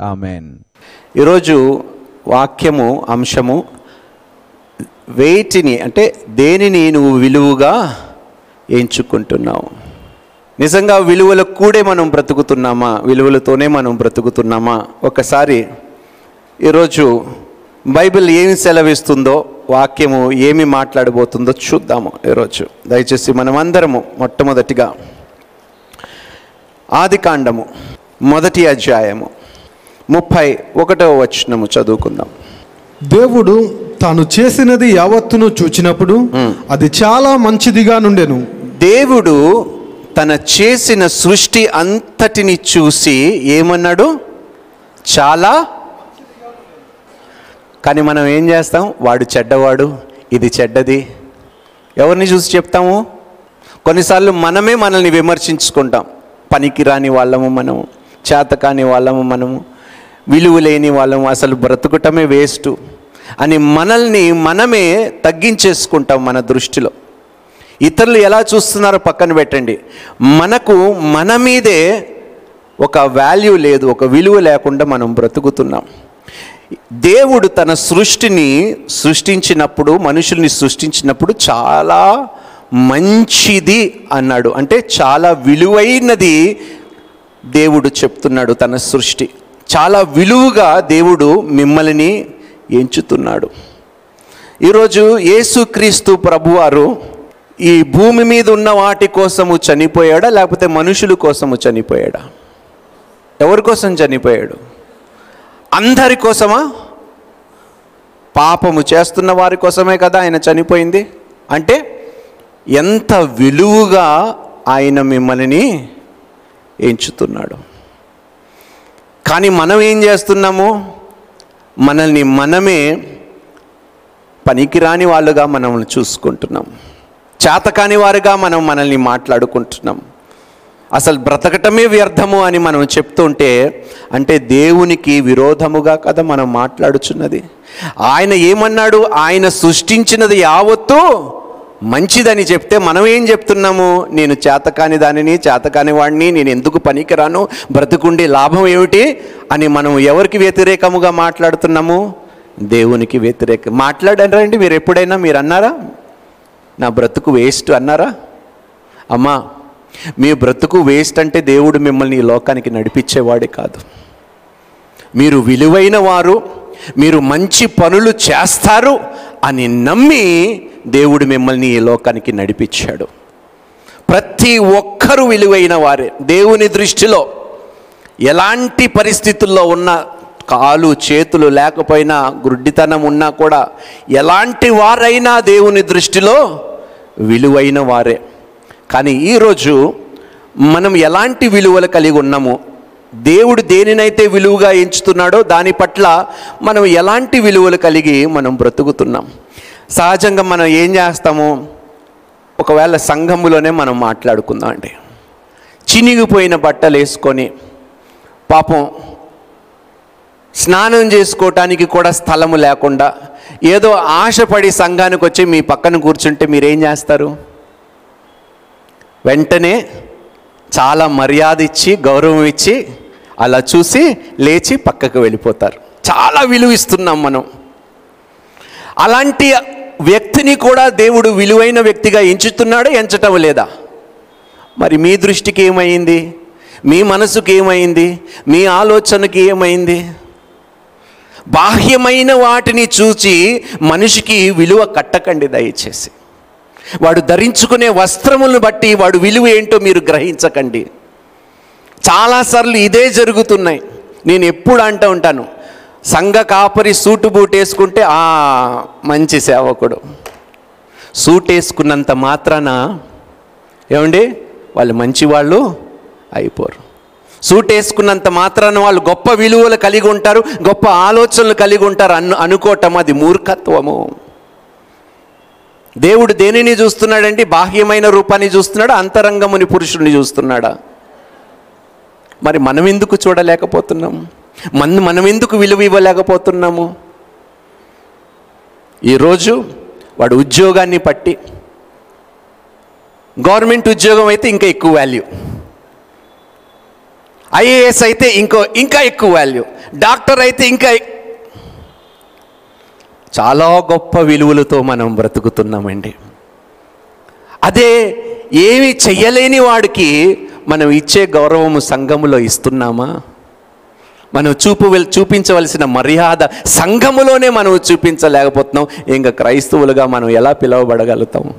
Amen. ఈరోజు వాక్యము అంశము వేటిని అంటే దేనిని నువ్వు విలువగా ఎంచుకుంటున్నావు? నిజంగా విలువలకు కూడే మనం బ్రతుకుతున్నామా? విలువలతోనే మనం బ్రతుకుతున్నామా? ఒకసారి ఈరోజు బైబిల్ ఏమి సెలవిస్తుందో వాక్యము ఏమి మాట్లాడబోతుందో చూద్దాము ఈరోజు. దయచేసి మనమందరము మొట్టమొదటిగా ఆదికాండము మొదటి అధ్యాయము. ముప్పై ఒకటవ వచనము చదువుకుందాం. దేవుడు తాను చేసినది యావత్తును చూచినప్పుడు అది చాలా మంచిదిగా నుండెను. దేవుడు తన చేసిన సృష్టి అంతటిని చూసి ఏమన్నాడు? చాలా కానీ మనం ఏం చేస్తాం? వాడు చెడ్డవాడు ఇది చెడ్డది. ఎవరిని చూసి చెప్తాము? కొన్నిసార్లు మనమే మనల్ని విమర్శించుకుంటాం. పనికి రాని వాళ్ళము మనము చేతకాని వాళ్ళము మనము విలువ లేని అసలు బ్రతుకుటమే వేస్ట్ అని మనల్ని మనమే తగ్గించేసుకుంటాం మన దృష్టిలో. ఇతరులు ఎలా చూస్తున్నారో పక్కన పెట్టండి. మనకు మన మీదే ఒక వాల్యూ లేదు ఒక విలువ లేకుండా మనం బ్రతుకుతున్నాం. దేవుడు తన సృష్టిని సృష్టించినప్పుడు మనుషుల్ని సృష్టించినప్పుడు చాలా మంచిది అన్నాడు. అంటే చాలా విలువైనది దేవుడు చెప్తున్నాడు తన సృష్టి. చాలా విలువగా దేవుడు మిమ్మల్ని ఎంచుతున్నాడు. ఈరోజు యేసుక్రీస్తు ప్రభువారు ఈ భూమి మీద ఉన్న వాటి కోసము చనిపోయాడా లేకపోతే మనుషుల కోసము చనిపోయాడా? ఎవరి కోసం చనిపోయాడు? అందరి కోసమా? పాపము చేస్తున్న వారి కోసమే కదా ఆయన చనిపోయింది. అంటే ఎంత విలువగా ఆయన మిమ్మల్ని ఎంచుతున్నాడు. కానీ మనం ఏం చేస్తున్నాము? మనల్ని మనమే పనికిరాని వాళ్ళుగా మనం చూసుకుంటున్నాం. చేతకాని వారుగా మనం మనల్ని మాట్లాడుకుంటున్నాం. అసలు బ్రతకటమే వ్యర్థము అని మనం చెప్తుంటే అంటే దేవునికి విరోధముగా కదా మనం మాట్లాడుచున్నది. ఆయన ఏమన్నాడు? ఆయన సృష్టించినది యావత్తూ మంచిదని చెప్తే మనం ఏం చెప్తున్నాము? నేను చేతకాని దానిని చేతకాని వాడిని నేను ఎందుకు పనికిరాను? బ్రతుకుండే లాభం ఏమిటి? అని మనం ఎవరికి వ్యతిరేకముగా మాట్లాడుతున్నాము? దేవునికి వ్యతిరేక మాట్లాడారండి మీరు ఎప్పుడైనా మీరు అన్నారా? నా బ్రతుకు వేస్ట్ అన్నారా? అమ్మా మీ బ్రతుకు వేస్ట్ అంటే దేవుడు మిమ్మల్ని ఈ లోకానికి నడిపించేవాడే కాదు. మీరు విలువైన వారు మీరు మంచి పనులు చేస్తారు అని నమ్మి దేవుడు మిమ్మల్ని ఈ లోకానికి నడిపించాడు. ప్రతి ఒక్కరూ విలువైన వారే. దేవుని దృష్టిలో ఎలాంటి పరిస్థితుల్లో ఉన్న కాలు చేతులు లేకపోయినా గుడ్డితనం ఉన్నా కూడా ఎలాంటి వారైనా దేవుని దృష్టిలో విలువైన వారే. కానీ ఈరోజు మనం ఎలాంటి విలువలు కలిగి ఉన్నామో? దేవుడు దేనినైతే విలువగా ఎంచుతున్నాడో దాని పట్ల మనం ఎలాంటి విలువలు కలిగి మనం బ్రతుకుతున్నాం? సహజంగా మనం ఏం చేస్తాము? ఒకవేళ సంఘములోనే మనం మాట్లాడుకుందాం అండి. చినిగిపోయిన బట్టలు వేసుకొని పాపం స్నానం చేసుకోవటానికి కూడా స్థలము లేకుండా ఏదో ఆశపడి సంఘానికి వచ్చి మీ పక్కన కూర్చుంటే మీరేం చేస్తారు? వెంటనే చాలా మర్యాద ఇచ్చి గౌరవం ఇచ్చి అలా చూసి లేచి పక్కకు వెళ్ళిపోతారు. చాలా విలువిస్తున్నాం మనం. అలాంటి వ్యక్తిని కూడా దేవుడు విలువైన వ్యక్తిగా ఎంచుతున్నాడా ఎంచటం లేదా? మరి మీ దృష్టికి ఏమైంది? మీ మనసుకి ఏమైంది? మీ ఆలోచనకి ఏమైంది? బాహ్యమైన వాటిని చూచి మనిషికి విలువ కట్టకండి దయచేసి. వాడు ధరించుకునే వస్త్రములను బట్టి వాడు విలువ ఏంటో మీరు గ్రహించకండి. చాలాసార్లు ఇదే జరుగుతున్నాయి. నేను ఎప్పుడు అంటూ ఉంటాను సంఘ కాపరి సూటు బూట్ వేసుకుంటే ఆ మంచి సేవకుడు. సూట్ వేసుకున్నంత మాత్రాన ఏమండి? వాళ్ళు మంచి వాళ్ళు అయిపోరు. సూట్ వేసుకున్నంత మాత్రాన వాళ్ళు గొప్ప విలువలు కలిగి ఉంటారు గొప్ప ఆలోచనలు కలిగి ఉంటారు అను అనుకోవటం అది మూర్ఖత్వము. దేవుడు దేనిని చూస్తున్నాడండి? బాహ్యమైన రూపాన్ని చూస్తున్నాడా? అంతరంగముని పురుషుడిని చూస్తున్నాడా? మరి మనం ఎందుకు చూడలేకపోతున్నాం? మన మనం ఎందుకు విలువ ఇవ్వలేకపోతున్నాము? ఈరోజు వాడు ఉద్యోగాన్ని పట్టి గవర్నమెంట్ ఉద్యోగం అయితే ఇంకా ఎక్కువ వాల్యూ. ఐఏఎస్ అయితే ఇంకో ఇంకా ఎక్కువ వాల్యూ. డాక్టర్ అయితే ఇంకా చాలా గొప్ప విలువలతో మనం బ్రతుకుతున్నామండి. అదే ఏమి చెయ్యలేని వాడికి మనం ఇచ్చే గౌరవము సంఘములో ఇస్తున్నామా? మనం చూపు చూపించవలసిన మర్యాద సంఘములోనే మనం చూపించలేకపోతున్నాం. ఇంకా క్రైస్తవులుగా మనం ఎలా పిలువబడగలుగుతాం?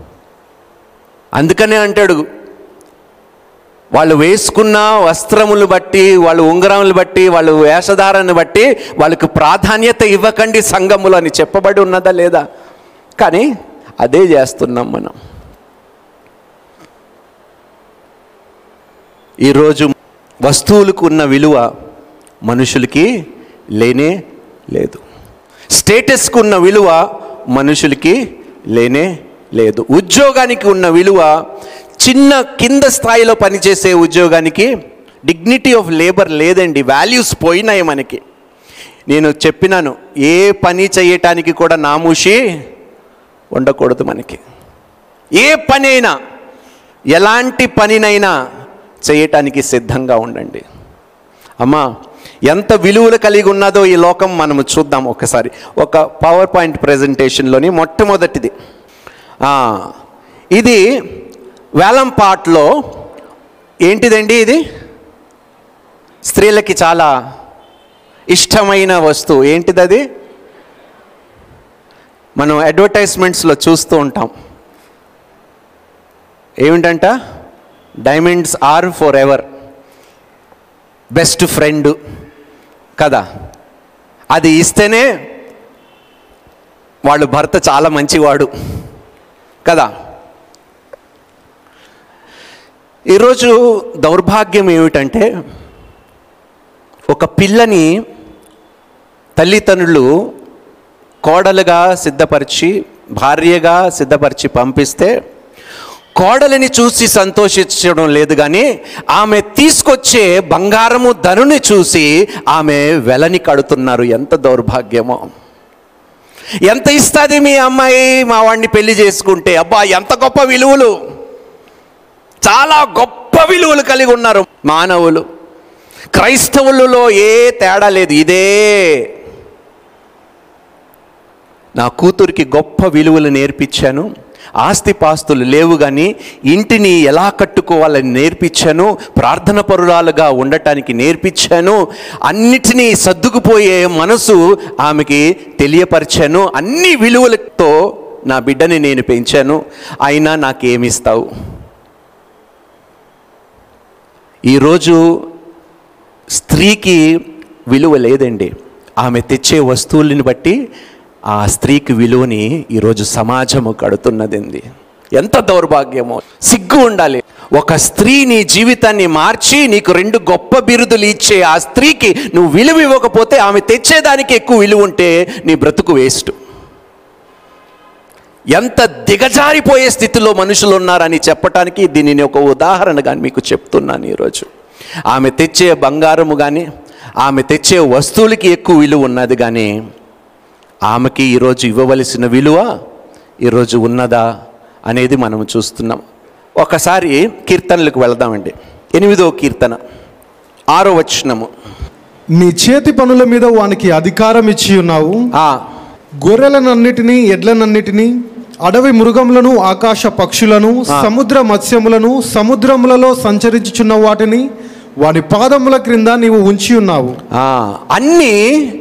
అందుకనే అంటాడు వాళ్ళు వేసుకున్న వస్త్రములు బట్టి వాళ్ళు ఉంగరములు బట్టి వాళ్ళు వేషధారను బట్టి వాళ్ళకు ప్రాధాన్యత ఇవ్వకండి సంఘములు అని చెప్పబడి ఉన్నదా లేదా? కానీ అదే చేస్తున్నాం మనం. ఈరోజు వస్తువులకు ఉన్న విలువ మనుషులకి లేనే లేదు. స్టేటస్కు ఉన్న విలువ మనుషులకి లేనే లేదు. ఉద్యోగానికి ఉన్న విలువ చిన్న కింద స్థాయిలో పనిచేసే ఉద్యోగానికి డిగ్నిటీ ఆఫ్ లేబర్ లేదండి వాల్యూస్ పోయినాయి మనకి. నేను చెప్పినాను ఏ పని చేయటానికి కూడా నామూషి ఉండకూడదు మనకి. ఏ పని అయినా ఎలాంటి పనినైనా చేయటానికి సిద్ధంగా ఉండండి. అమ్మా ఎంత విలువలు కలిగి ఉన్నదో ఈ లోకం మనము చూద్దాం ఒకసారి. ఒక పవర్ పాయింట్ ప్రజెంటేషన్లోని మొట్టమొదటిది. ఇది వేలంపాట్లో ఏంటిదండి ఇది? స్త్రీలకి చాలా ఇష్టమైన వస్తువు. ఏంటిది అది మనం అడ్వర్టైజ్మెంట్స్లో చూస్తూ ఉంటాం. ఏమిటంట? Diamonds are forever best friend కదా? అది ఇస్తేనే వాళ్ళు భర్త చాలా మంచివాడు. కదా? ఈరోజు దౌర్భాగ్యం ఏమిటంటే ఒక పిల్లని తల్లిదండ్రులు కోడలుగా సిద్ధపరిచి భార్యగా సిద్ధపరిచి పంపిస్తే కోడలిని చూసి సంతోషించడం లేదు కానీ ఆమె తీసుకొచ్చే బంగారము ధనుని చూసి ఆమె వెలని కడుతున్నారు. ఎంత దౌర్భాగ్యమో. ఎంత ఇస్తుంది మీ అమ్మాయి మా వాడిని పెళ్ళి చేసుకుంటే? అబ్బా ఎంత గొప్ప విలువలు. చాలా గొప్ప విలువలు కలిగి ఉన్నారు మానవులు. క్రైస్తవులలో ఏ తేడా లేదు. ఇదే. నా కూతురికి గొప్ప విలువలు నేర్పించాను. ఆస్తిపాస్తులు లేవు కానీ ఇంటిని ఎలా కట్టుకోవాలని నేర్పించాను ప్రార్థన పరురాలుగా ఉండటానికి నేర్పించాను అన్నిటినీ సర్దుకుపోయే మనసు ఆమెకి తెలియపరిచాను అన్ని విలువలతో నా బిడ్డని నేను పెంచాను అయినా నాకేమిస్తావు? ఈరోజు స్త్రీకి విలువ లేదండి. ఆమె తెచ్చే వస్తువులను బట్టి ఆ స్త్రీకి విలువని ఈరోజు సమాజము కడుతున్నదింది. ఎంత దౌర్భాగ్యమో. సిగ్గు ఉండాలి. ఒక స్త్రీ నీ జీవితాన్ని మార్చి నీకు రెండు గొప్ప బిరుదులు ఇచ్చే ఆ స్త్రీకి నువ్వు విలువ ఇవ్వకపోతే ఆమె తెచ్చేదానికి ఎక్కువ విలువ ఉంటే నీ బ్రతుకు వేస్ట్. ఎంత దిగజారిపోయే స్థితిలో మనుషులు ఉన్నారని చెప్పటానికి దీనిని ఒక ఉదాహరణగా మీకు చెప్తున్నాను ఈరోజు. ఆమె తెచ్చే బంగారము కానీ ఆమె తెచ్చే వస్తువులకి ఎక్కువ విలువ ఉన్నది కానీ ఆమెకి ఈరోజు ఇవ్వవలసిన విలువ ఈరోజు ఉన్నదా అనేది మనం చూస్తున్నాం. ఒకసారి కీర్తనలకు వెళదామండి. ఎనిమిదో కీర్తన ఆరో వచనము. నీ చేతి పనుల మీద వానికి అధికారం ఇచ్చి ఉన్నావు. ఆ. గొర్రెలనన్నిటినీ ఎడ్లనన్నిటినీ అడవి మృగములను ఆకాశ పక్షులను సముద్ర మత్స్యములను సముద్రములలో సంచరించుచున్న వాటిని వాని పాదముల క్రింద నీవు ఉంచి ఉన్నావు. అన్నీ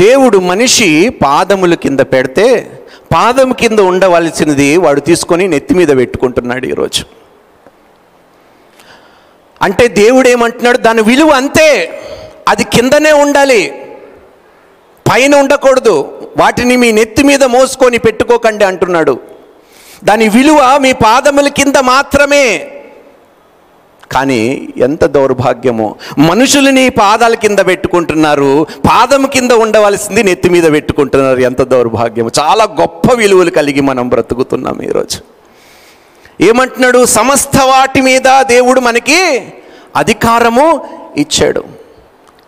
దేవుడు మనిషి పాదముల కింద పెడితే పాదం కింద ఉండవలసినది వాడు తీసుకొని నెత్తి మీద పెట్టుకుంటున్నాడు ఈరోజు. అంటే దేవుడు ఏమంటున్నాడు? దాని విలువ అంతే. అది కిందనే ఉండాలి. పైన ఉండకూడదు. వాటిని మీ నెత్తి మీద మోసుకొని పెట్టుకోకండి అంటున్నాడు. దాని విలువ మీ పాదముల కింద మాత్రమే. కానీ ఎంత దౌర్భాగ్యమో. మనుషులని పాదాల కింద పెట్టుకుంటున్నారు పాదం కింద ఉండవలసింది నెత్తి మీద పెట్టుకుంటున్నారు ఎంత దౌర్భాగ్యము. చాలా గొప్ప విలువలు కలిగి మనం బ్రతుకుతున్నాం ఈరోజు. ఏమంటున్నాడు? సమస్త వాటి మీద దేవుడు మనకి అధికారము ఇచ్చాడు.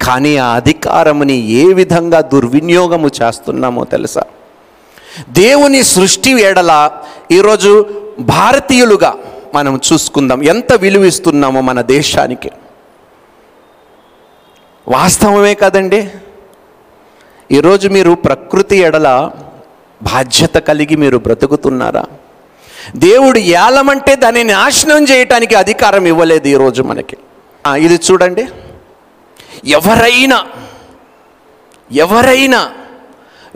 కానీ ఆ అధికారముని ఏ విధంగా దుర్వినియోగము చేస్తున్నామో తెలుసా? దేవుని సృష్టి ఎడల ఈరోజు భారతీయులుగా మనం చూసుకుందాం. ఎంత విలువిస్తున్నామో మన దేశానికి. వాస్తవమే కదండి? ఈరోజు మీరు ప్రకృతి ఎడల బాధ్యత కలిగి మీరు బ్రతుకుతున్నారా? దేవుడు ఏలమంటే దాన్ని నాశనం చేయటానికి అధికారం ఇవ్వలేదు ఈరోజు మనకి. ఇది చూడండి. ఎవరైనా ఎవరైనా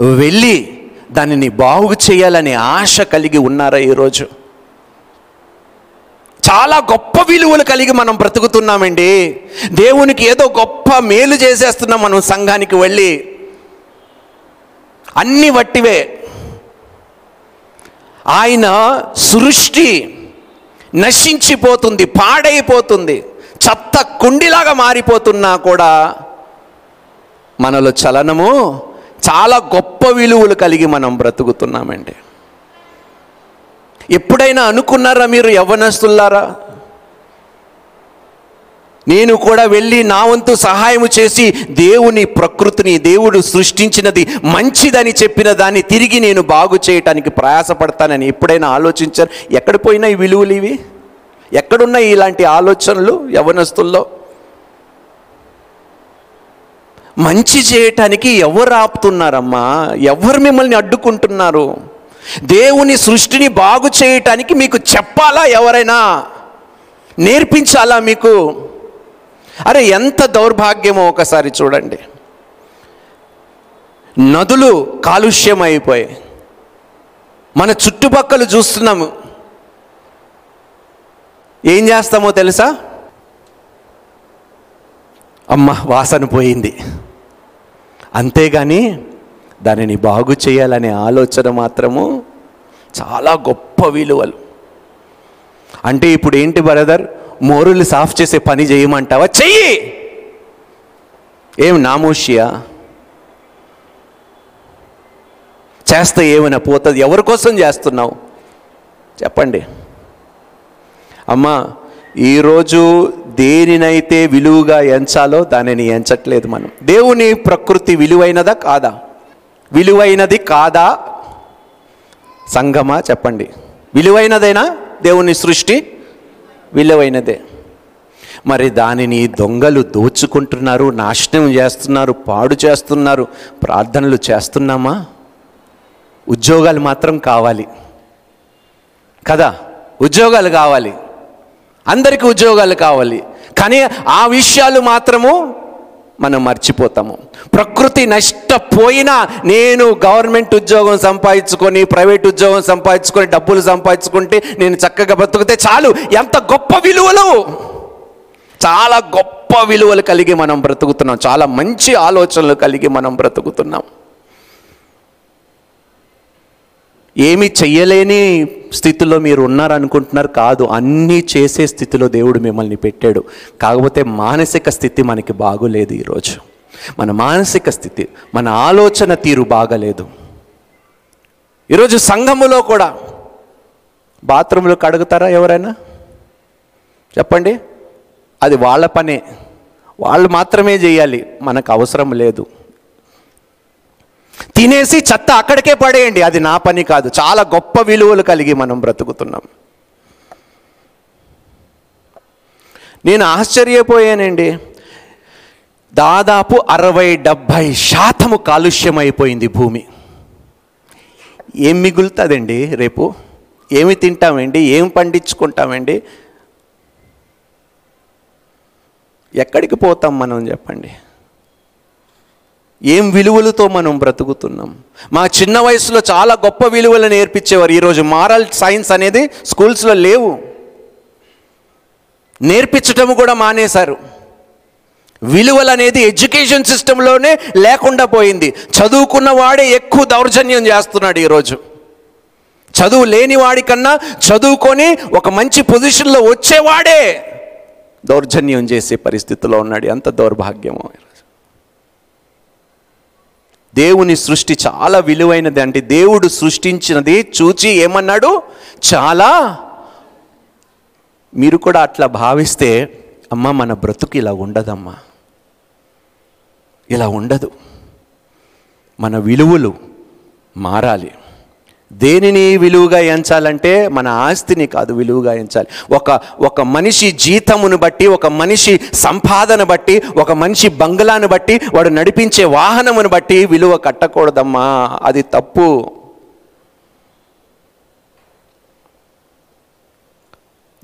వెళ్ళి దానిని బాగు చేయాలనే ఆశ కలిగి ఉన్నారా ఈరోజు? చాలా గొప్ప విలువలు కలిగి మనం బ్రతుకుతున్నామండి. దేవునికి ఏదో గొప్ప మేలు చేసేస్తున్నాం మనం సంఘానికి వెళ్ళి. అన్ని వట్టివే. ఆయన సృష్టి నశించిపోతుంది పాడైపోతుంది. చెత్త కుండిలాగా మారిపోతున్నా కూడా మనలో చలనము చాలా గొప్ప విలువలు కలిగి మనం బ్రతుకుతున్నామండి. ఎప్పుడైనా అనుకున్నారా మీరు యవ్వనస్తులారా నేను కూడా వెళ్ళి నా వంతు సహాయము చేసి దేవుని ప్రకృతిని దేవుడు సృష్టించినది మంచిదని చెప్పిన దాన్ని తిరిగి నేను బాగు చేయటానికి ప్రయాసపడతానని ఎప్పుడైనా ఆలోచించారు? ఎక్కడ పోయినా ఈ విలువలు ఇవి? ఎక్కడున్నాయి ఇలాంటి ఆలోచనలు యవనస్తుల్లో మంచి చేయటానికి ఎవరు ఆపుతున్నారమ్మా? ఎవరు మిమ్మల్ని అడ్డుకుంటున్నారు? దేవుని సృష్టిని బాగు చేయటానికి మీకు చెప్పాలా ఎవరైనా? నేర్పించాలా మీకు? అరే ఎంత దౌర్భాగ్యమో ఒకసారి చూడండి. నదులు కాలుష్యం అయిపోయాయి. మన చుట్టుపక్కల చూస్తున్నాము ఏం చేస్తామో తెలుసా? అమ్మ వాసన పోయింది. అంతేగాని దానిని బాగు చేయాలనే ఆలోచన మాత్రము చాలా గొప్ప విలువలు. అంటే ఇప్పుడు ఏంటి బ్రదర్? మోరులు సాఫ్ చేసే పని చేయమంటావా? చెయ్యి! ఏం నామోషియా? చేస్తే ఏమైనా పోతుంది? ఎవరి కోసం చేస్తున్నావు? చెప్పండి. అమ్మా ఈరోజు దేనినైతే విలువగా ఎంచాలో దానిని ఎంచట్లేదు మనం. దేవుని ప్రకృతి విలువైనదా కాదా? విలువైనది కాదా? సంగమా చెప్పండి. విలువైనదేనా? దేవుని సృష్టి విలువైనదే. మరి దానిని దొంగలు దోచుకుంటున్నారు నాశనం చేస్తున్నారు పాడు చేస్తున్నారు ప్రార్థనలు చేస్తున్నామా? ఉద్యోగాలు మాత్రం కావాలి. కదా? ఉద్యోగాలు కావాలి. అందరికీ ఉద్యోగాలు కావాలి. కానీ ఆ విషయాలు మాత్రము మనం మర్చిపోతాము. ప్రకృతి నష్టపోయినా నేను గవర్నమెంట్ ఉద్యోగం సంపాదించుకొని ప్రైవేట్ ఉద్యోగం సంపాదించుకొని డబ్బులు సంపాదించుకుంటే నేను చక్కగా బ్రతుకుతే చాలు. ఎంత గొప్ప విలువలు! చాలా గొప్ప విలువలు కలిగి మనం బ్రతుకుతున్నాం. చాలా మంచి ఆలోచనలు కలిగి మనం బ్రతుకుతున్నాం. ఏమి చెయ్యలేని స్థితిలో మీరు ఉన్నారనుకుంటున్నారు కాదు అన్నీ చేసే స్థితిలో దేవుడు మిమ్మల్ని పెట్టాడు. కాకపోతే మానసిక స్థితి మనకి బాగోలేదు ఈరోజు. మన మానసిక స్థితి మన ఆలోచన తీరు బాగలేదు. ఈరోజు సంఘములో కూడా బాత్రూంలో కడుగుతారా ఎవరైనా? చెప్పండి. అది వాళ్ళ పనే. వాళ్ళు మాత్రమే చేయాలి. మనకు అవసరం లేదు. తినేసి చెత్త అక్కడికే పడేయండి. అది నా పని కాదు. చాలా గొప్ప విలువలు కలిగి మనం బ్రతుకుతున్నాం. నేను ఆశ్చర్యపోయానండి. దాదాపు అరవై డెబ్భై శాతము కాలుష్యం అయిపోయింది భూమి. ఏం మిగులుతుందండి రేపు? ఏమి తింటామండి? ఏం పండించుకుంటామండి? ఎక్కడికి పోతాం మనం చెప్పండి. ఏం విలువలతో మనం బ్రతుకుతున్నాం? మా చిన్న వయసులో చాలా గొప్ప విలువలు నేర్పించేవారు. ఈరోజు మారల్ సైన్స్ అనేది స్కూల్స్లో లేవు. నేర్పించటం కూడా మానేశారు. విలువలు అనేది ఎడ్యుకేషన్ సిస్టంలోనే లేకుండా పోయింది. చదువుకున్న వాడే ఎక్కువ దౌర్జన్యం చేస్తున్నాడు ఈరోజు. చదువు లేని వాడికన్నా చదువుకొని ఒక మంచి పొజిషన్లో వచ్చేవాడే దౌర్జన్యం చేసే పరిస్థితిలో ఉన్నాడు. ఎంత దౌర్భాగ్యమో. దేవుని సృష్టి చాలా విలువైనది అంటే దేవుడు సృష్టించినది చూచి ఏమన్నాడు? చాలా. మీరు కూడా అట్లా భావిస్తే అమ్మ మన బ్రతుకు ఇలా ఉండదమ్మా. ఇలా ఉండదు. మన విలువలు మారాలి. దేనిని విలువగా ఎంచాలంటే మన ఆస్తిని కాదు విలువగా ఎంచాలి. ఒక ఒక మనిషి జీతమును బట్టి ఒక మనిషి సంపాదన బట్టి ఒక మనిషి బంగ్లాను బట్టి వాడు నడిపించే వాహనమును బట్టి విలువ కట్టకూడదమ్మా. అది తప్పు.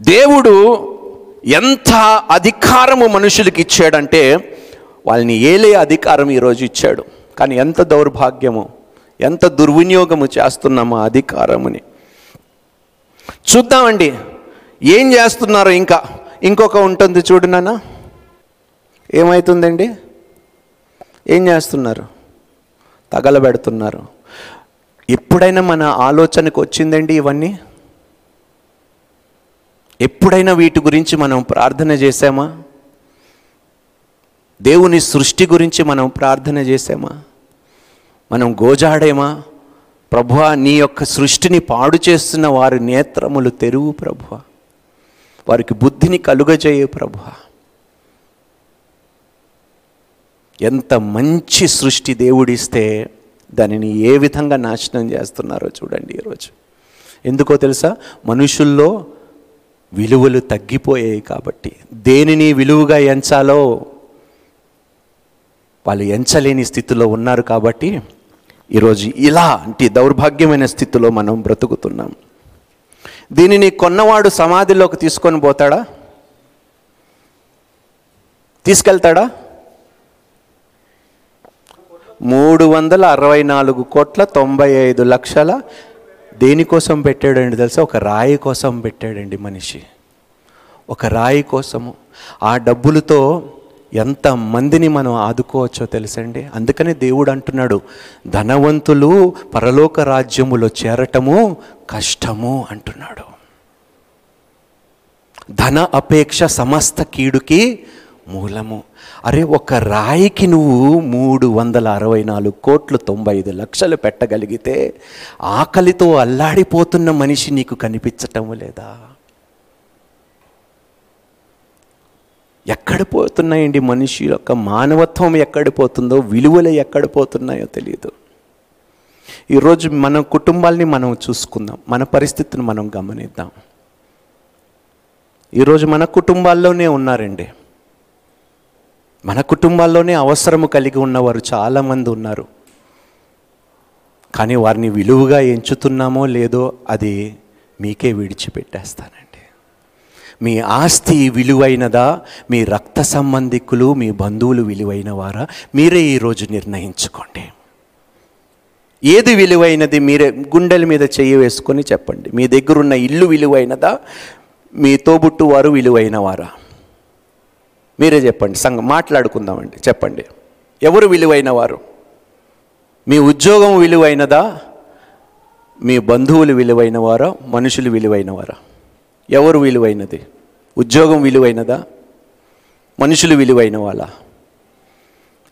దేవుడు ఎంత అధికారము మనుషులకి ఇచ్చాడంటే వాళ్ళని ఏలే అధికారం ఈరోజు ఇచ్చాడు. కానీ ఎంత దౌర్భాగ్యము. ఎంత దుర్వినియోగము చేస్తున్నాము అధికారముని. చూద్దామండి ఏం చేస్తున్నారు ఇంకా ఇంకొక ఉంటుంది చూడు నాన్న. ఏమవుతుందండి ఏం చేస్తున్నారు? తగలబెడుతున్నారు. ఎప్పుడైనా మన ఆలోచనకు వచ్చిందండి ఇవన్నీ? ఎప్పుడైనా వీటి గురించి మనం ప్రార్థన చేసామా దేవుని సృష్టి గురించి మనం ప్రార్థన చేసామా మనం గోజాడేమా? ప్రభువ నీ యొక్క సృష్టిని పాడు చేస్తున్న వారి నేత్రములు తెరువు ప్రభువ. వారికి బుద్ధిని కలుగజేయు ప్రభువ. ఎంత మంచి సృష్టి దేవుడిస్తే దానిని ఏ విధంగా నాశనం చేస్తున్నారో చూడండి ఈరోజు. ఎందుకో తెలుసా? మనుషుల్లో విలువలు తగ్గిపోయాయి కాబట్టి. దేనిని విలువగా ఎంచాలో వాళ్ళు ఎంచలేని స్థితిలో ఉన్నారు కాబట్టి ఈరోజు ఇలాంటి దౌర్భాగ్యమైన స్థితిలో మనం బ్రతుకుతున్నాం. దీనిని కొన్నవాడు సమాధిలోకి తీసుకొని పోతాడా? తీసుకెళ్తాడా? మూడు వందల అరవై నాలుగు కోట్ల తొంభై ఐదు లక్షల దేనికోసం పెట్టాడండి తెలుసా? ఒక రాయి కోసం పెట్టాడండి మనిషి. ఒక రాయి కోసము. ఆ డబ్బులతో ఎంత మందిని మనం ఆదుకోవచ్చో తెలుసండి? అందుకనే దేవుడు అంటున్నాడు ధనవంతులు పరలోక రాజ్యములో చేరటము కష్టము అంటున్నాడు. ధన అపేక్ష సమస్త కీడుకి మూలము. అరే ఒక రాయికి నువ్వు మూడు వందల అరవై నాలుగు కోట్లు తొంభై ఐదు లక్షలు పెట్టగలిగితే ఆకలితో అల్లాడిపోతున్న మనిషి నీకు కనిపించటము లేదా? ఎక్కడ పోతున్నాయండి మనిషి యొక్క మానవత్వం ఎక్కడ పోతుందో విలువలు ఎక్కడ పోతున్నాయో తెలియదు ఈరోజు మన కుటుంబాల్ని మనం చూసుకుందాం మన పరిస్థితిని మనం గమనిద్దాం. ఈరోజు మన కుటుంబాల్లోనే ఉన్నారండి. మన కుటుంబాల్లోనే అవసరము కలిగి ఉన్నవారు చాలామంది ఉన్నారు. కానీ వారిని విలువగా ఎంచుతున్నామో లేదో అది మీకే విడిచిపెట్టేస్తానండి. మీ ఆస్తి విలువైనదా మీ రక్త సంబంధికులు మీ బంధువులు విలువైన వారా మీరే ఈరోజు నిర్ణయించుకోండి. ఏది విలువైనది మీరే గుండెల మీద చెయ్యి వేసుకొని చెప్పండి. మీ దగ్గరున్న ఇల్లు విలువైనదా మీ తోబుట్టు వారు విలువైన వారా మీరే చెప్పండి. సంఘం మాట్లాడుకుందామండి చెప్పండి. ఎవరు విలువైన వారు మీ ఉద్యోగం విలువైనదా మీ బంధువులు విలువైన వారా మనుషులు విలువైన వారా ఎవరు విలువైనది? ఉద్యోగం విలువైనదా? మనుషులు విలువైన వాళ్ళ?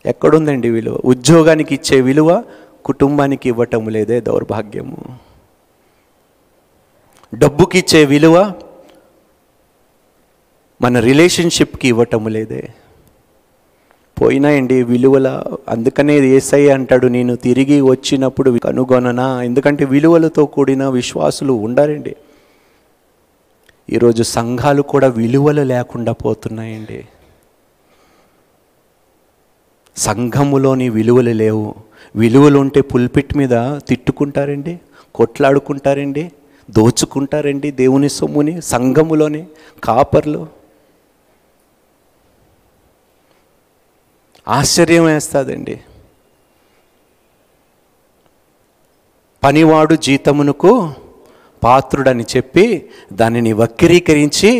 ఎక్కడుందండి విలువ? ఉద్యోగానికి ఇచ్చే విలువ కుటుంబానికి ఇవ్వటం లేదే దౌర్భాగ్యము. డబ్బుకి ఇచ్చే విలువ మన రిలేషన్షిప్కి ఇవ్వటం లేదే. పోయినాయండి విలువల అందుకనే ఏసై అంటాడు నేను తిరిగి వచ్చినప్పుడు కనుగొననా? ఎందుకంటే విలువలతో కూడిన విశ్వాసులు ఉండరండి. ఈరోజు సంఘాలు కూడా విలువలు లేకుండా పోతున్నాయండి. సంఘములోని విలువలు లేవు. విలువలు ఉంటే పుల్పిట్ మీద తిట్టుకుంటారండి కొట్లాడుకుంటారండి దోచుకుంటారండి దేవుని సొమ్ముని సంఘములోని కాపర్లు. ఆశ్చర్యం వేస్తుందండి. పనివాడు జీతమునకు పాత్రుడని చెప్పి దానిని వక్రీకరించి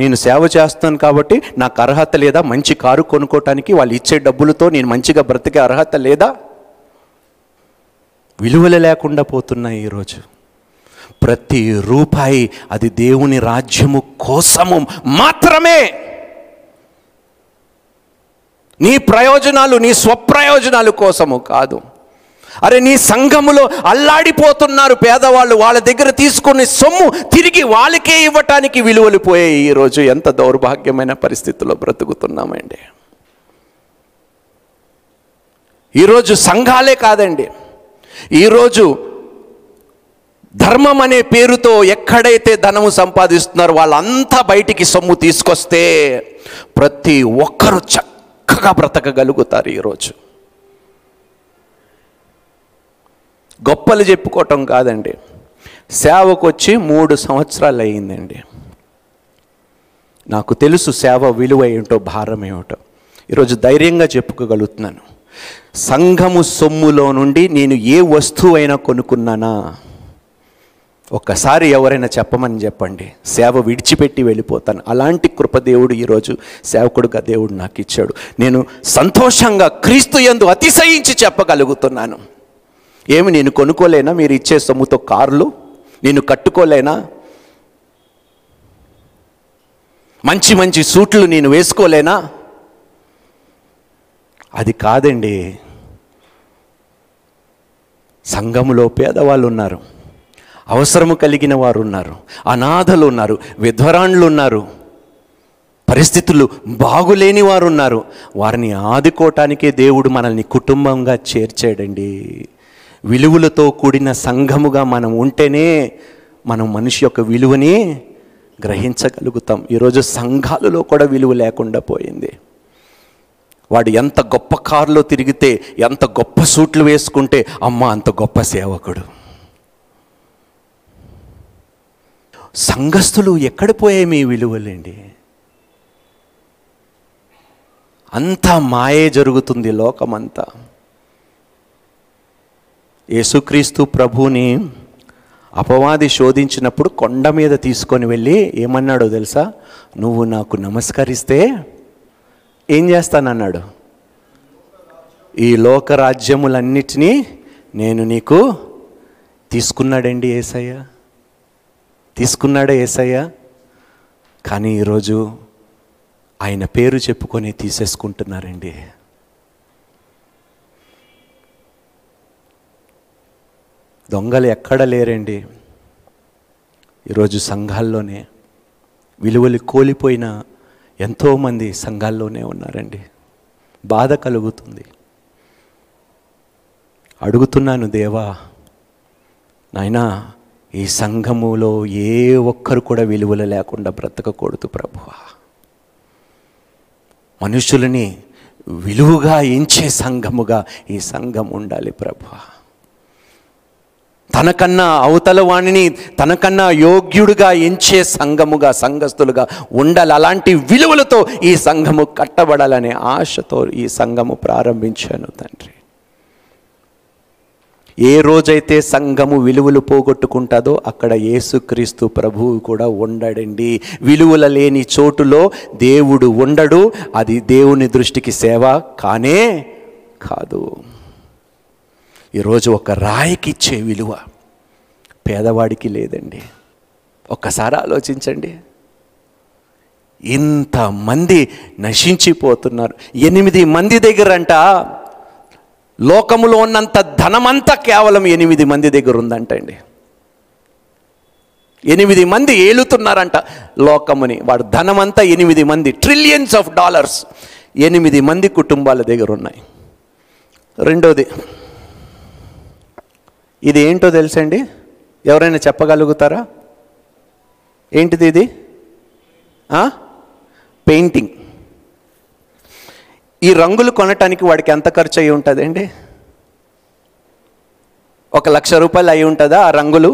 నేను సేవ చేస్తాను కాబట్టి నాకు అర్హత లేదా? మంచి కారు కొనుక్కోవటానికి వాళ్ళు ఇచ్చే డబ్బులతో నేను మంచిగా బ్రతికే అర్హత లేదా? విలువలు లేకుండా పోతున్నాయి ఈరోజు ప్రతి రూపాయి అది దేవుని రాజ్యము కోసము మాత్రమే. నీ ప్రయోజనాలు నీ స్వప్రయోజనాలు కోసము కాదు. అరే నీ సంఘములో అల్లాడిపోతున్నారు పేదవాళ్ళు వాళ్ళ దగ్గర తీసుకునే సొమ్ము తిరిగి వాళ్ళకే ఇవ్వటానికి విలువలు పోయాయి. ఈరోజు ఎంత దౌర్భాగ్యమైన పరిస్థితుల్లో బ్రతుకుతున్నామండి. ఈరోజు సంఘాలే కాదండి. ఈరోజు ధర్మం అనే పేరుతో ఎక్కడైతే ధనము సంపాదిస్తున్నారో వాళ్ళంతా బయటికి సొమ్ము తీసుకొస్తే ప్రతి ఒక్కరూ చక్కగా బ్రతకగలుగుతారు ఈరోజు గొప్పలు చెప్పుకోవటం కాదండి. సేవకు వచ్చి మూడు సంవత్సరాలు అయ్యిందండి నాకు తెలుసు సేవ విలువ ఏమిటో భారం ఏమిటో ఈరోజు ధైర్యంగా చెప్పుకోగలుగుతున్నాను. సంఘము సొమ్ములో నుండి నేను ఏ వస్తువైనా కొనుక్కున్నానా? ఒక్కసారి ఎవరైనా చెప్పమని చెప్పండి. సేవ విడిచిపెట్టి వెళ్ళిపోతాను. అలాంటి కృపదేవుడు ఈరోజు సేవకుడుగా దేవుడు నాకు ఇచ్చాడు నేను సంతోషంగా క్రీస్తు యందు అతిశయించి చెప్పగలుగుతున్నాను. ఏమి నేను కొనుక్కోలేనా? మీరు ఇచ్చే సొమ్ముతో కార్లు నేను కట్టుకోలేనా? మంచి మంచి సూట్లు నేను వేసుకోలేనా? అది కాదండి. సంఘములో పేదవాళ్ళు ఉన్నారు అవసరము కలిగిన వారు ఉన్నారు అనాథలు ఉన్నారు విధ్వరాండ్లు ఉన్నారు పరిస్థితులు బాగులేని వారు ఉన్నారు వారిని ఆదుకోవటానికే దేవుడు మనల్ని కుటుంబంగా చేర్చాడండి. విలువలతో కూడిన సంఘముగా మనం ఉంటేనే మనం మనిషి యొక్క విలువని గ్రహించగలుగుతాం. ఈరోజు సంఘాలలో కూడా విలువ లేకుండా పోయింది. వాడు ఎంత గొప్ప కారులో తిరిగితే ఎంత గొప్ప సూట్లు వేసుకుంటే అమ్మ అంత గొప్ప సేవకుడు. సంఘస్థులు ఎక్కడ పోయాయి మీ విలువలేండి? అంతా మాయే జరుగుతుంది లోకమంతా. యేసుక్రీస్తు ప్రభుని అపవాది శోధించినప్పుడు కొండ మీద తీసుకొని వెళ్ళి ఏమన్నాడో తెలుసా? నువ్వు నాకు నమస్కరిస్తే ఏం చేస్తానన్నాడు? ఈ లోకరాజ్యములన్నిటినీ నేను నీకు తీసుకున్నాడండి ఏసయ్య. తీసుకున్నాడా ఏసయ్య. కానీ ఈరోజు ఆయన పేరు చెప్పుకొని తీసేసుకుంటున్నారండి. దొంగలు ఎక్కడ లేరండి? ఈరోజు సంఘాల్లోనే విలువలు కోల్పోయిన ఎంతోమంది సంఘాల్లోనే ఉన్నారండి. బాధ కలుగుతుంది. అడుగుతున్నాను దేవా నాయనా ఈ సంఘములో ఏ ఒక్కరు కూడా విలువలు లేకుండా బ్రతకకూడదు ప్రభువ. మనుషులని విలువగా ఎంచే సంఘముగా ఈ సంఘం ఉండాలి ప్రభువా. తనకన్నా అవతల వాణిని తనకన్నా యోగ్యుడిగా ఎంచే సంఘముగా సంఘస్థులుగా ఉండాలి. అలాంటి విలువలతో ఈ సంఘము కట్టబడాలనే ఆశతో ఈ సంఘము ప్రారంభించాను తండ్రి. ఏ రోజైతే సంఘము విలువలు పోగొట్టుకుంటుందో అక్కడ యేసుక్రీస్తు ప్రభువు కూడా ఉండడండి. విలువల లేని చోటులో దేవుడు ఉండడు. అది దేవుని దృష్టికి సేవ కానే కాదు. ఈరోజు ఒక రాయికి ఇచ్చే విలువ పేదవాడికి లేదండి. ఒక్కసారి ఆలోచించండి. ఇంతమంది నశించిపోతున్నారు. ఎనిమిది మంది దగ్గరంట. లోకములో ఉన్నంత ధనమంతా కేవలం ఎనిమిది మంది దగ్గర ఉందంటండి ఎనిమిది మంది ఏలుతున్నారంట లోకముని. వాడు ధనమంతా ఎనిమిది మంది ట్రిలియన్స్ ఆఫ్ డాలర్స్ ఎనిమిది మంది కుటుంబాల దగ్గర ఉన్నాయి రెండోది ఇది ఏంటో తెలుసండి? ఎవరైనా చెప్పగలుగుతారా? ఏంటిది ఇది? పెయింటింగ్. ఈ రంగులు కొనటానికి వాడికి ఎంత ఖర్చు అయి ఉంటుందండి? ఒక లక్ష రూపాయలు అయి ఉంటుందా ఆ రంగులు?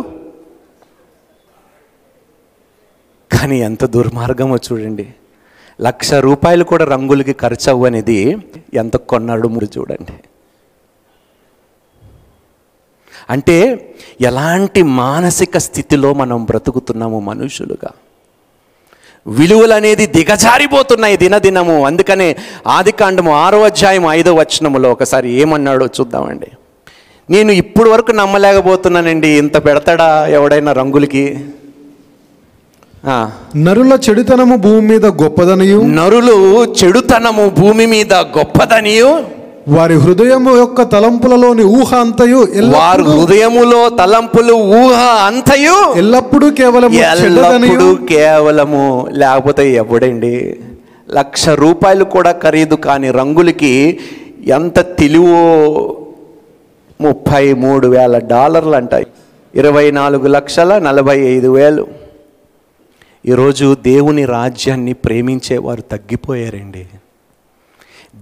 కానీ ఎంత దుర్మార్గమో చూడండి. లక్ష రూపాయలు కూడా రంగులకి ఖర్చు అవ్వనిది ఎంత కొన్నాడు మీరు చూడండి. అంటే ఎలాంటి మానసిక స్థితిలో మనం బ్రతుకుతున్నాము మనుషులుగా? విలువలు అనేది దిగజారిపోతున్నాయి దినదినము. అందుకనే ఆదికాండము ఆరో అధ్యాయం ఐదో వచనములో ఒకసారి ఏమన్నాడో చూద్దామండి. నేను ఇప్పుడు వరకు నమ్మలేకపోతున్నానండి. ఇంత పెడతాడా ఎవడైనా రంగులకి? నరుల చెడుతనము భూమి మీద గొప్పదనియు? నరులు చెడుతనము భూమి మీద గొప్పదనియు? వారి హృదయము యొక్క తలంపులలోని ఊహ అంతయు వారు హృదయములో తలంపులు ఊహ అంతయు ఎల్లప్పుడూ కేవలం ఎల్లప్పుడూ కేవలము లేకపోతే ఎవడండి? లక్ష రూపాయలు కూడా ఖరీదు కాని రంగులకి ఎంత తెలివో ముప్పై మూడు వేల డాలర్లు అంటాయి ఇరవై నాలుగు లక్షల నలభై ఐదు వేలు. ఈరోజు దేవుని రాజ్యాన్ని ప్రేమించేవారు తగ్గిపోయారండి.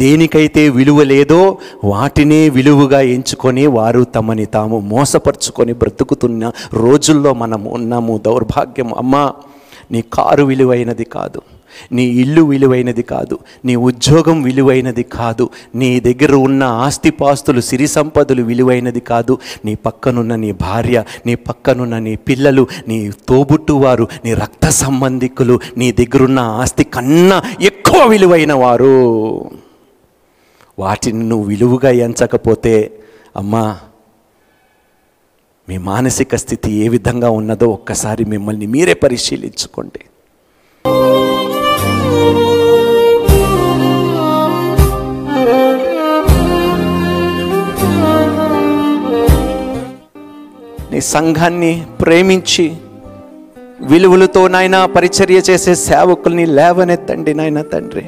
దేనికైతే విలువ లేదో వాటినే విలువగా ఎంచుకొని వారు తమని తాము మోసపరుచుకొని బ్రతుకుతున్న రోజుల్లో మనం ఉన్నాము. దౌర్భాగ్యం అమ్మా నీ కారు విలువైనది కాదు నీ ఇల్లు విలువైనది కాదు నీ ఉద్యోగం విలువైనది కాదు నీ దగ్గర ఉన్న ఆస్తిపాస్తులు సిరి సంపదలు విలువైనది కాదు. నీ పక్కనున్న నీ భార్య నీ పక్కనున్న నీ పిల్లలు నీ తోబుట్టువారు నీ రక్త సంబంధికులు నీ దగ్గరున్న ఆస్తి కన్నా ఎక్కువ విలువైన వారు. వాటిని నువ్వు విలువగా ఎంచకపోతే అమ్మా మీ మానసిక స్థితి ఏ విధంగా ఉన్నదో ఒక్కసారి మిమ్మల్ని మీరే పరిశీలించుకోండి. నీ సంఘాన్ని ప్రేమించి విలువలతో నాయన పరిచర్య చేసే సేవకుల్ని లేవనెత్తండి నాయన తండ్రి.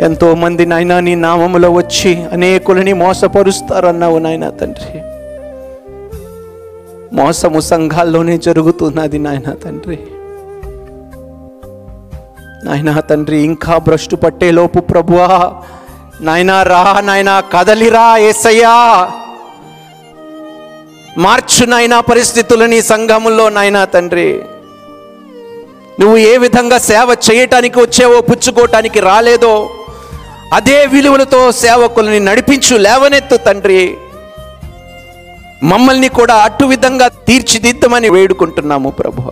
ఎంతోమంది నాయన నీ నామములో వచ్చి అనేకులని మోసపరుస్తారన్నావు నాయన తండ్రి. మోసము సంఘాల్లోనే జరుగుతున్నది నాయన తండ్రి. నాయనా తండ్రి ఇంకా భ్రష్టు పట్టే లోపు ప్రభువా నాయనా రా నాయనా కదలిరా ఏసయ్యా. మార్చు నాయనా పరిస్థితులు నీ సంఘములో నాయనా తండ్రి. నువ్వు ఏ విధంగా సేవ చేయటానికి వచ్చావో పుచ్చుకోవటానికి రాలేదో అదే విలువలతో సేవకులని నడిపించు లేవనెత్తు తండ్రి. మమ్మల్ని కూడా అటు విధంగా తీర్చిదిద్దమని వేడుకుంటున్నాము ప్రభు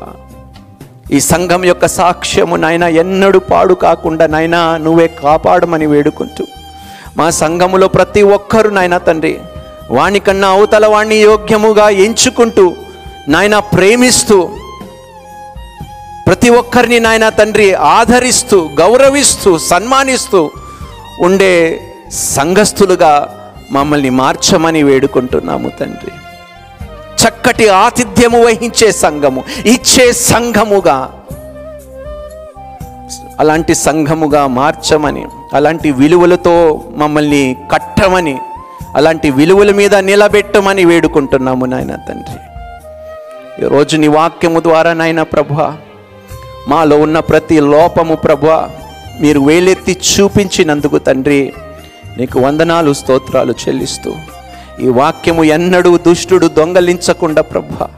ఈ సంఘం యొక్క సాక్ష్యము నాయన ఎన్నడూ పాడు కాకుండా నాయన నువ్వే కాపాడమని వేడుకుంటూ మా సంఘములో ప్రతి ఒక్కరు నాయన తండ్రి వాణికన్నా అవతల వాణ్ణి యోగ్యముగా ఎంచుకుంటూ నాయన ప్రేమిస్తూ ప్రతి ఒక్కరిని నాయన తండ్రి ఆదరిస్తూ గౌరవిస్తూ సన్మానిస్తూ ఉండే సంఘస్థులుగా మమ్మల్ని మార్చమని వేడుకుంటున్నాము తండ్రి. చక్కటి ఆతిథ్యము వహించే సంఘము ఇచ్చే సంఘముగా అలాంటి సంఘముగా మార్చమని అలాంటి విలువలతో మమ్మల్ని కట్టమని అలాంటి విలువల మీద నిలబెట్టమని వేడుకుంటున్నాము నాయన తండ్రి. ఈరోజు నీ వాక్యము ద్వారా నాయన ప్రభు మాలో ఉన్న ప్రతి లోపము ప్రభు మీరు వేలెత్తి చూపించినందుకు తండ్రి నీకు వందనాలు స్తోత్రాలు చెల్లిస్తూ ఈ వాక్యము ఎన్నడూ దుష్టుడు దొంగలించకుండా ప్రభ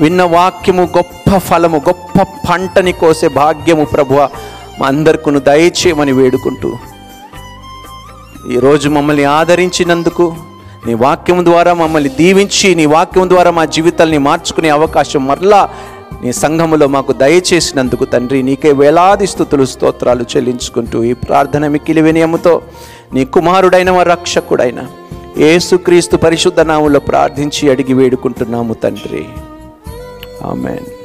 విన్న వాక్యము గొప్ప ఫలము గొప్ప పంటని కోసే భాగ్యము ప్రభు మా అందరికును దయచేయమని వేడుకుంటూ ఈరోజు మమ్మల్ని ఆదరించినందుకు నీ వాక్యం ద్వారా మమ్మల్ని దీవించి నీ వాక్యం ద్వారా మా జీవితాల్ని మార్చుకునే అవకాశం మరలా నీ సంఘములో మాకు దయచేసినందుకు తండ్రి నీకే వేలాది స్థుతులు స్తోత్రాలు చెల్లించుకుంటూ ఈ ప్రార్థన మిక్కిలి వినయముతో నీ కుమారుడైన మా రక్షకుడైన ఏసుక్రీస్తు పరిశుద్ధ నామంలో ప్రార్థించి అడిగి వేడుకుంటున్నాము తండ్రి. ఆమెన్.